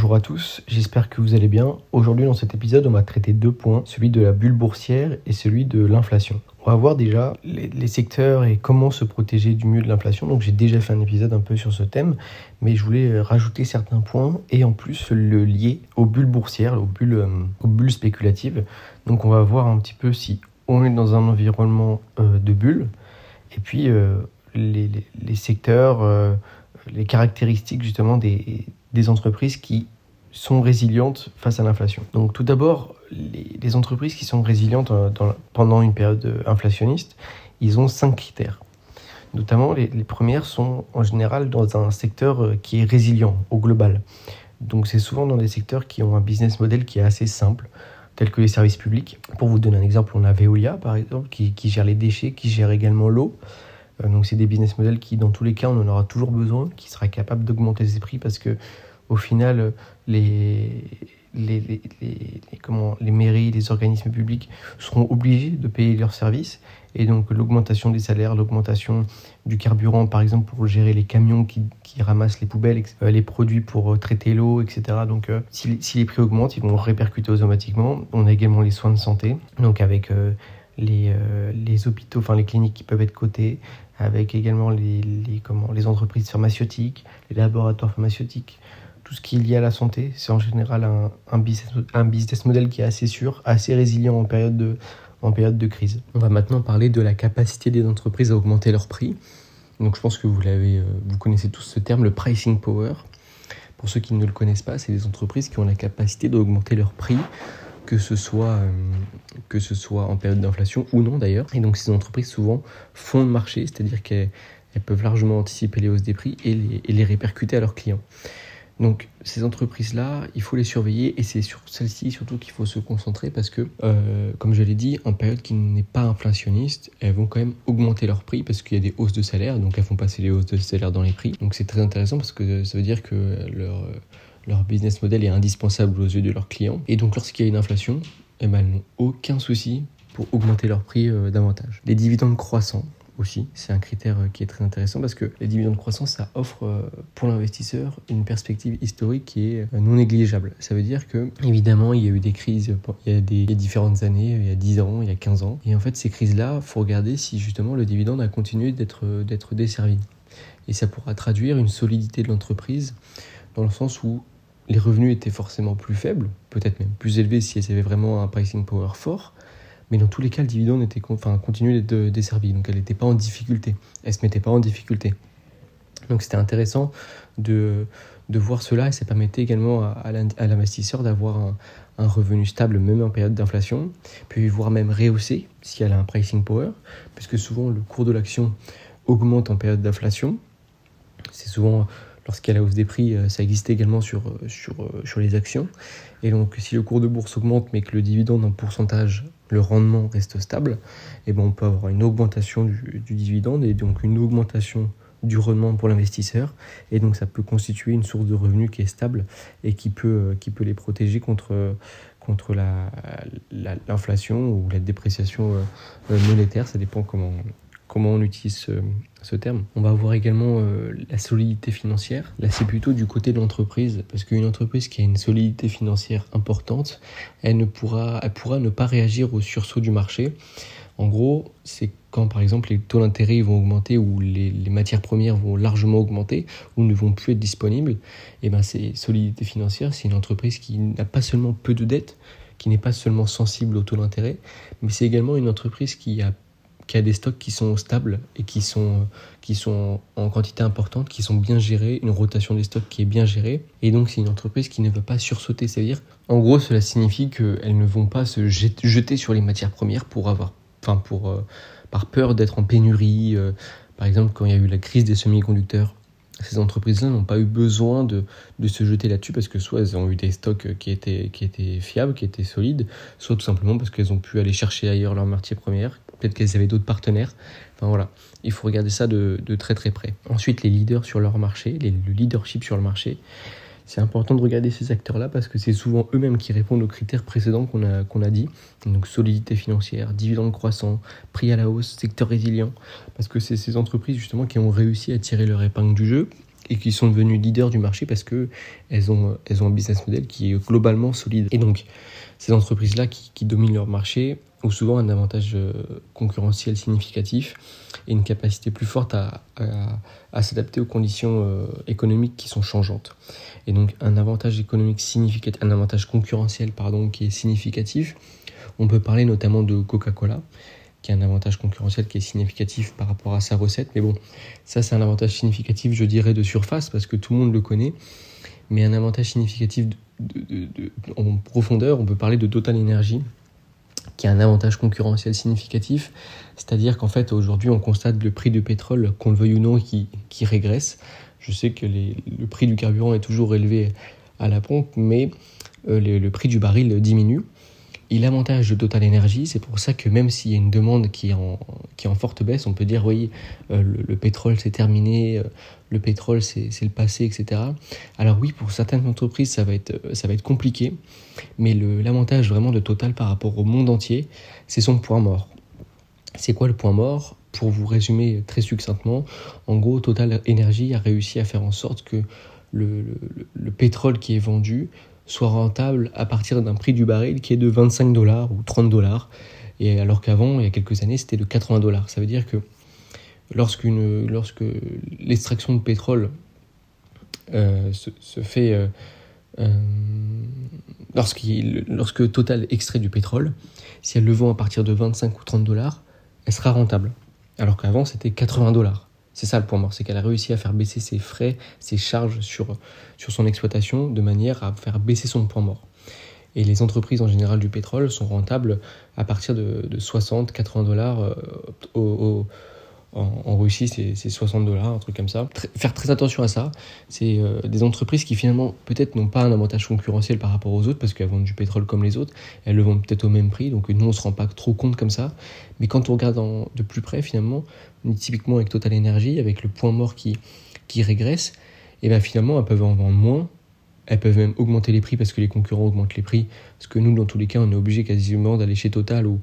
Bonjour à tous, j'espère que vous allez bien. Aujourd'hui dans cet épisode on va traiter deux points, celui de la bulle boursière et celui de l'inflation. On va voir déjà les, secteurs et comment se protéger du mieux de l'inflation. Donc j'ai déjà fait un épisode un peu sur ce thème, mais je voulais rajouter certains points et en plus le lier aux bulles boursières, aux bulles, euh, aux bulles spéculatives. Donc on va voir un petit peu si on est dans un environnement euh, de bulles et puis euh, les, secteurs, les caractéristiques justement des, des entreprises qui sont résilientes face à l'inflation. Donc tout d'abord, les, entreprises qui sont résilientes euh, pendant une période euh, inflationniste, ils ont cinq critères. Notamment, les, premières sont en général dans un secteur euh, qui est résilient au global. Donc c'est souvent dans des secteurs qui ont un business model qui est assez simple, tel que les services publics. Pour vous donner un exemple, on a Veolia par exemple, qui, qui gère les déchets, qui gère également l'eau. donc c'est des business models qui, dans tous les cas, on en aura toujours besoin, qui sera capable d'augmenter ses prix parce que au final, les, les, comment, les mairies, les organismes publics seront obligés de payer leurs services. Et donc l'augmentation des salaires, l'augmentation du carburant, par exemple, pour gérer les camions qui, ramassent les poubelles, euh, les produits pour euh, traiter l'eau, etc. Donc euh, si, les prix augmentent, ils vont répercuter automatiquement. On a également les soins de santé, donc avec les, les hôpitaux, enfin les cliniques qui peuvent être cotées, avec également les, les, comment, les entreprises pharmaceutiques, les laboratoires pharmaceutiques, tout ce qui est lié à la santé. C'est en général un, business, model qui est assez sûr, assez résilient en période, de, crise. On va maintenant parler de la capacité des entreprises à augmenter leurs prix. Donc je pense que euh, vous connaissez tous ce terme, le pricing power. Pour ceux qui ne le connaissent pas, c'est des entreprises qui ont la capacité d'augmenter leurs prix, que ce soit, euh, en période d'inflation ou non d'ailleurs. Et donc ces entreprises souvent font le marché, c'est-à-dire qu'elles peuvent largement anticiper les hausses des prix et les répercuter à leurs clients. Donc ces entreprises-là, il faut les surveiller et c'est sur celles-ci surtout qu'il faut se concentrer parce que, euh, comme je l'ai dit, en période qui n'est pas inflationniste, elles vont quand même augmenter leurs prix parce qu'il y a des hausses de salaire, donc elles font passer les hausses de salaire dans les prix. Donc c'est très intéressant parce que ça veut dire que leur, leur business model est indispensable aux yeux de leurs clients. Et donc lorsqu'il y a une inflation, eh ben, elles n'ont aucun souci pour augmenter leurs prix euh, davantage. Les dividendes croissants, C'est un critère euh, qui est très intéressant parce que les dividendes croissants, ça offre euh, pour l'investisseur une perspective historique qui est euh, non négligeable. Ça veut dire que, évidemment, il y a eu des crises il y a des différentes années, il y a 10 ans, il y a 15 ans. Et en fait, ces crises-là, faut regarder si justement le dividende a continué d'être desservi. Et ça pourra traduire une solidité de l'entreprise dans le sens où les revenus étaient forcément plus faibles, peut-être même plus élevés si elles avaient vraiment un pricing power fort, mais dans tous les cas, le dividende était, enfin, continuait d'être desservi. Donc elle n'était pas en difficulté. Elle ne se mettait pas en difficulté. Donc c'était intéressant de, de voir cela et ça permettait également à, l'investisseur d'avoir un, revenu stable même en période d'inflation, puis voire même rehaussé si elle a un pricing power, puisque souvent le cours de l'action augmente en période d'inflation. C'est souvent lorsqu'il y a la hausse des prix, euh, ça existe également sur, euh, sur, euh, sur les actions. Et donc si le cours de bourse augmente mais que le dividende en pourcentage le rendement reste stable, et eh ben on peut avoir une augmentation du, dividende et donc une augmentation du rendement pour l'investisseur. Et donc ça peut constituer une source de revenus qui est stable et qui peut, qui peut les protéger contre, contre l'inflation la, ou la dépréciation monétaire. Ça dépend comment, comment on utilise ce, terme. On va voir également euh, la solidité financière. Là, c'est plutôt du côté de l'entreprise, parce qu'une entreprise qui a une solidité financière importante, elle, ne pourra, ne pas réagir au sursaut du marché. En gros, c'est quand par exemple les taux d'intérêt vont augmenter ou les, matières premières vont largement augmenter ou ne vont plus être disponibles, et eh ben c'est solidité financière, c'est une entreprise qui n'a pas seulement peu de dettes, qui n'est pas seulement sensible au taux d'intérêt, mais c'est également une entreprise qui a qui a des stocks qui sont stables et qui sont, qui sont en quantité importante, qui sont bien gérés, une rotation des stocks qui est bien gérée. Et donc, c'est une entreprise qui ne veut pas sursauter. C'est-à-dire, en gros, cela signifie qu'elles ne vont pas se jeter sur les matières premières pour avoir, enfin, pour, euh, par peur d'être en pénurie. Euh, par exemple, quand il y a eu la crise des semi-conducteurs, ces entreprises-là n'ont pas eu besoin de, de se jeter là-dessus parce que soit elles ont eu des stocks qui étaient, qui étaient fiables, qui étaient solides, soit tout simplement parce qu'elles ont pu aller chercher ailleurs leurs matières premières, peut-être qu'elles avaient d'autres partenaires. Enfin voilà, il faut regarder ça de, très très près. Ensuite, les leaders sur leur marché, le leadership sur le marché. C'est important de regarder ces acteurs-là parce que c'est souvent eux-mêmes qui répondent aux critères précédents qu'on a, a dit. Donc solidité financière, dividende croissant, prix à la hausse, secteur résilient. Parce que c'est ces entreprises justement qui ont réussi à tirer leur épingle du jeu et qui sont devenues leaders du marché parce qu'elles ont, elles ont un business model qui est globalement solide. Et donc, ces entreprises-là qui, qui, dominent leur marché ont souvent un avantage euh, concurrentiel significatif et une capacité plus forte à, à, s'adapter aux conditions euh, économiques qui sont changeantes. Et donc, un avantage économique significatif, un avantage concurrentiel, pardon, qui est significatif, on peut parler notamment de Coca-Cola qui a un avantage concurrentiel qui est significatif par rapport à sa recette. Mais bon, ça c'est un avantage significatif, je dirais, de surface, parce que tout le monde le connaît. Mais un avantage significatif en profondeur, on peut parler de Total Energy, qui a un avantage concurrentiel significatif. C'est-à-dire qu'en fait, aujourd'hui, on constate le prix du pétrole, qu'on le veuille ou non, qui, qui régresse. Je sais que le prix du carburant est toujours élevé à la pompe, mais euh, le prix du baril diminue. Et l'avantage de Total Energy, c'est pour ça que même s'il y a une demande qui est en, forte baisse, on peut dire oui, euh, le, pétrole c'est terminé, euh, le pétrole c'est le passé, etc. Alors oui, pour certaines entreprises ça va être, euh, compliqué, mais l'avantage vraiment de Total par rapport au monde entier, c'est son point mort. C'est quoi le point mort? Pour vous résumer très succinctement, en gros, Total Energy a réussi à faire en sorte que le pétrole qui est vendu soit rentable à partir d'un prix du baril qui est de 25 dollars ou 30 dollars. Et alors qu'avant, il y a quelques années, c'était de 80 dollars. Ça veut dire que lorsque l'extraction de pétrole euh, se, fait, euh, euh, lorsque Total extrait du pétrole, si elle le vend à partir de 25 ou 30 dollars, elle sera rentable. Alors qu'avant, c'était 80 dollars. C'est ça le point mort, c'est qu'elle a réussi à faire baisser ses frais, ses charges sur, sur son exploitation de manière à faire baisser son point mort. Et les entreprises en général du pétrole sont rentables à partir de, 60-80 dollars euh, au, en, Russie, c'est 60 dollars, un truc comme ça. faire très attention à ça. C'est euh, des entreprises qui finalement peut-être n'ont pas un avantage concurrentiel par rapport aux autres parce qu'elles vendent du pétrole comme les autres. Elles le vendent peut-être au même prix, donc nous on se rend pas trop compte comme ça. Mais quand on regarde de plus près, finalement, typiquement avec Total Energy, avec le point mort qui, qui régresse, et bien finalement elles peuvent en vendre moins. Elles peuvent même augmenter les prix parce que les concurrents augmentent les prix. Parce que nous, dans tous les cas, on est obligé quasiment d'aller chez Total ou,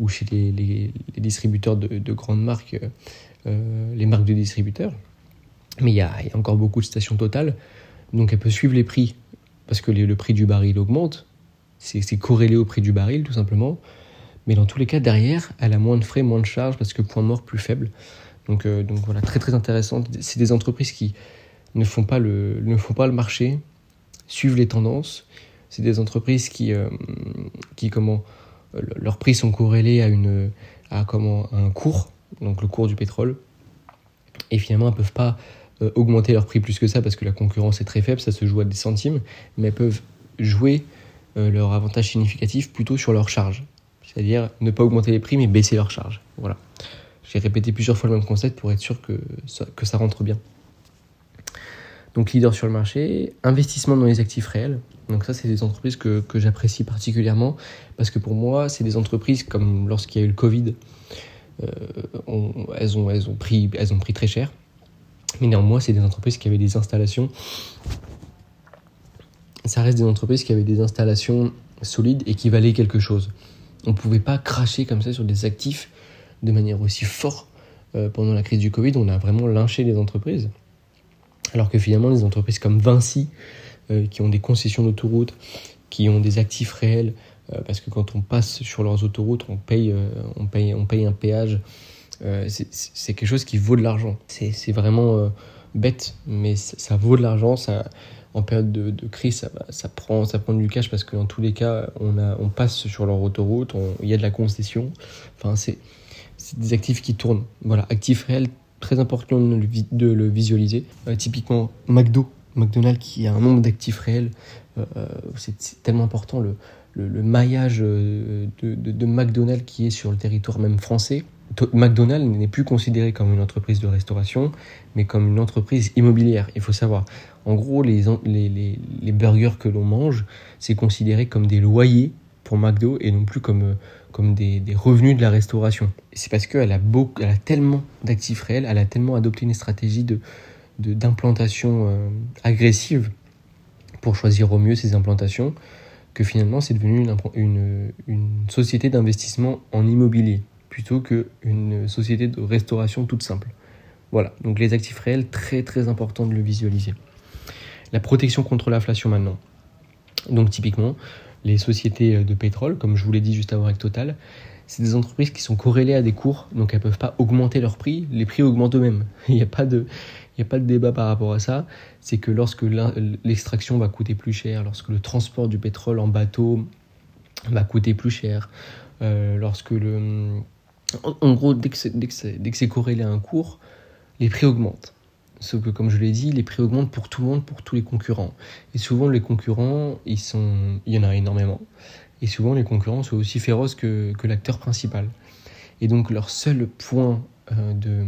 ou chez les, distributeurs de, grandes marques, euh, les marques de distributeurs. Mais il y, a, encore beaucoup de stations totales, donc elle peut suivre les prix, parce que le prix du baril augmente, c'est corrélé au prix du baril tout simplement. Mais dans tous les cas, derrière, elle a moins de frais, moins de charges, parce que point mort plus faible. Donc, euh, voilà, très très intéressant. C'est des entreprises qui ne font, pas le, marché, suivent les tendances. C'est des entreprises qui, euh, qui comment, leurs prix sont corrélés à, une, à comment, un cours, donc le cours du pétrole. Et finalement, elles ne peuvent pas euh, augmenter leur prix plus que ça parce que la concurrence est très faible, ça se joue à des centimes, mais elles peuvent jouer euh, leur avantage significatif plutôt sur leur charge. C'est-à-dire ne pas augmenter les prix mais baisser leur charge. Voilà. J'ai répété plusieurs fois le même concept pour être sûr que que ça rentre bien. Donc leader sur le marché, investissement dans les actifs réels. Donc ça, c'est des entreprises que, que j'apprécie particulièrement parce que pour moi, c'est des entreprises comme lorsqu'il y a eu le Covid, euh, elles, ont, elles, ont pris, elles ont pris très cher. Mais néanmoins, c'est des entreprises qui avaient des installations. Ça reste des entreprises qui avaient des installations solides et qui valaient quelque chose. On ne pouvait pas cracher comme ça sur des actifs de manière aussi forte euh, pendant la crise du Covid. On a vraiment lynché les entreprises. Alors que finalement, les entreprises comme Vinci, euh, qui ont des concessions d'autoroute, qui ont des actifs réels, euh, parce que quand on passe sur leurs autoroutes, on paye, euh, on paye, on paye un péage. c'est quelque chose qui vaut de l'argent. C'est vraiment bête, mais ça, vaut de l'argent. En période de, crise, ça, prend, ça prend du cash parce que dans tous les cas, on, on passe sur leur autoroute, il y a de la concession. Enfin, c'est des actifs qui tournent. Voilà, actifs réels, très important de le, visualiser. typiquement, McDo, McDonald's qui a un nombre d'actifs réels, euh, euh, c'est tellement important le, le, maillage euh, de, de, McDonald's qui est sur le territoire même français. McDonald's n'est plus considéré comme une entreprise de restauration, mais comme une entreprise immobilière. Il faut savoir, en gros, les, les, les, burgers que l'on mange, c'est considéré comme des loyers pour McDo et non plus comme, comme des, revenus de la restauration. C'est parce qu'elle a, a tellement d'actifs réels, elle a tellement adopté une stratégie de, d'implantation euh, agressive pour choisir au mieux ces implantations, que finalement c'est devenu une, une, société d'investissement en immobilier plutôt qu'une société de restauration toute simple. Voilà, donc les actifs réels, très très important de le visualiser. La protection contre l'inflation maintenant. Donc typiquement, les sociétés de pétrole, comme je vous l'ai dit juste avant avec Total, c'est des entreprises qui sont corrélées à des cours, donc elles ne peuvent pas augmenter leurs prix, les prix augmentent eux-mêmes. Il n'y a, pas de, il a pas de débat par rapport à ça. C'est que lorsque l'extraction va coûter plus cher, lorsque le transport du pétrole en bateau va coûter plus cher, euh, lorsque le... En gros, dès que c'est corrélé à un cours, les prix augmentent. Sauf que, comme je l'ai dit, les prix augmentent pour tout le monde, pour tous les concurrents. Et souvent, les concurrents, ils sont... il y en a énormément. Et souvent, les concurrents sont aussi féroces que, que l'acteur principal. Et donc, leur seul point euh, de,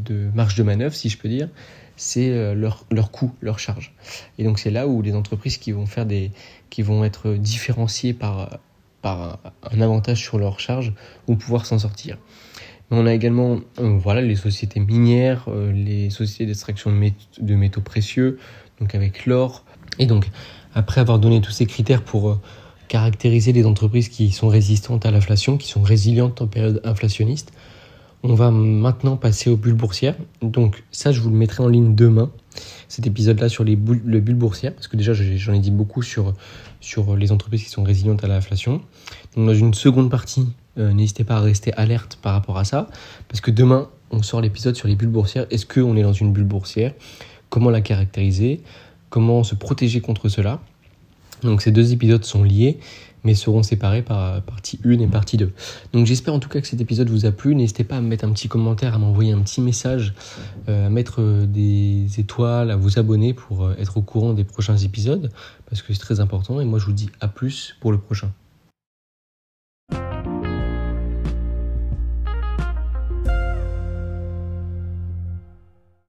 de, marge de manœuvre, si je peux dire, c'est euh, leur, leur coût, leur charge. Et donc, c'est là où les entreprises qui vont, faire des, qui vont être différenciées par, par un avantage sur leur charge vont pouvoir s'en sortir. On a également euh, voilà, les sociétés minières, les sociétés d'extraction de, métaux précieux, donc avec l'or. Et donc, après avoir donné tous ces critères pour caractériser les entreprises qui sont résistantes à l'inflation, qui sont résilientes en période inflationniste. On va maintenant passer aux bulles boursières. Donc ça, je vous le mettrai en ligne demain, cet épisode-là sur les bulles, le bulle boursière, parce que déjà j'en ai dit beaucoup sur, les entreprises qui sont résilientes à l'inflation. Dans une seconde partie, euh, n'hésitez pas à rester alerte par rapport à ça, parce que demain, on sort l'épisode sur les bulles boursières. Est-ce qu'on est dans une bulle boursière? Comment la caractériser? Comment se protéger contre cela? Donc ces deux épisodes sont liés, mais seront séparés par partie 1 et partie 2. Donc j'espère en tout cas que cet épisode vous a plu. N'hésitez pas à me mettre un petit commentaire, à m'envoyer un petit message, euh, à mettre euh, des étoiles, à vous abonner pour euh, être au courant des prochains épisodes, parce que c'est très important. Et moi je vous dis à plus pour le prochain.